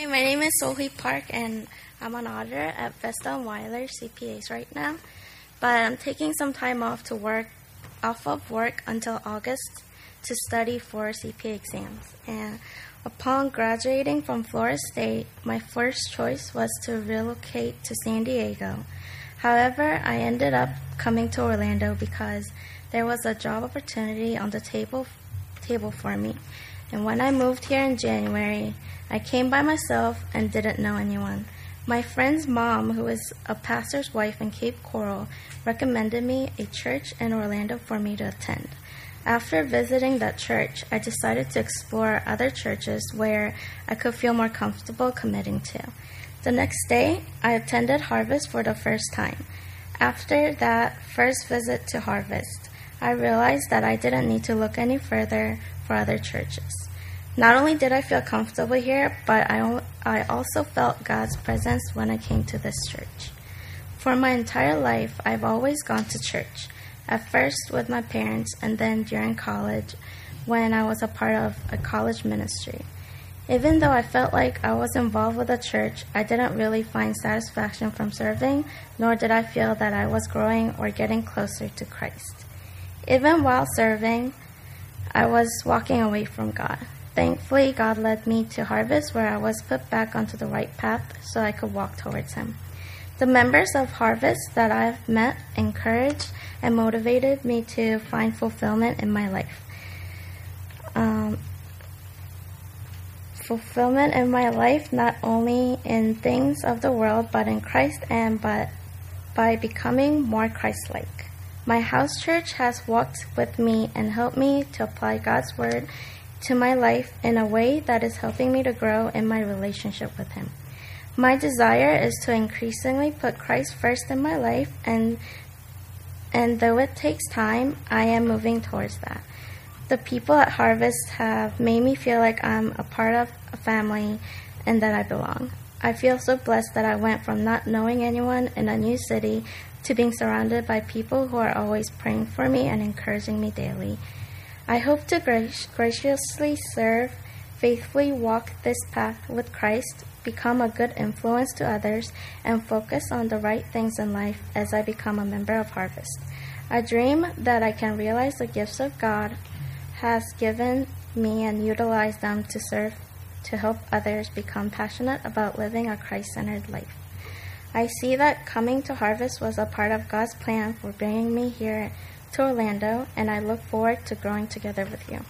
Hi, my name is Sohi Park, and I'm an auditor at Vestal and Wiler CPAs right now. But I'm taking some time off to work, off of work until August to study for CPA exams. And upon graduating from Florida State, my first choice was to relocate to San Diego. However, I ended up coming to Orlando because there was a job opportunity on the table table for me. And when I moved here in January, I came by myself and didn't know anyone. My friend's mom, who is a pastor's wife in Cape Coral, recommended me a church in Orlando for me to attend. After visiting that church, I decided to explore other churches where I could feel more comfortable committing to. The next day, I attended Harvest for the first time. After that first visit to Harvest, I realized that I didn't need to look any further for other churches. Not only did I feel comfortable here, but I, I also felt God's presence when I came to this church. For my entire life, I've always gone to church, at first with my parents and then during college when I was a part of a college ministry. Even though I felt like I was involved with the church, I didn't really find satisfaction from serving, nor did I feel that I was growing or getting closer to Christ. Even while serving, I was walking away from God. Thankfully, God led me to Harvest where I was put back onto the right path so I could walk towards Him. The members of Harvest that I've met encouraged and motivated me to find fulfillment in my life. Um, fulfillment in my life, not only in things of the world, but in Christ and but by becoming more Christ like. My house church has walked with me and helped me to apply God's word to my life in a way that is helping me to grow in my relationship with Him. My desire is to increasingly put Christ first in my life, and and though it takes time, I am moving towards that. The people at Harvest have made me feel like I'm a part of a family and that I belong. I feel so blessed that I went from not knowing anyone in a new city to being surrounded by people who are always praying for me and encouraging me daily. I hope to graciously serve, faithfully walk this path with Christ, become a good influence to others, and focus on the right things in life as I become a member of Harvest. I dream that I can realize the gifts of God has given me and utilize them to serve to help others become passionate about living a Christ centered life. I see that coming to Harvest was a part of God's plan for bringing me here to Orlando, and I look forward to growing together with you.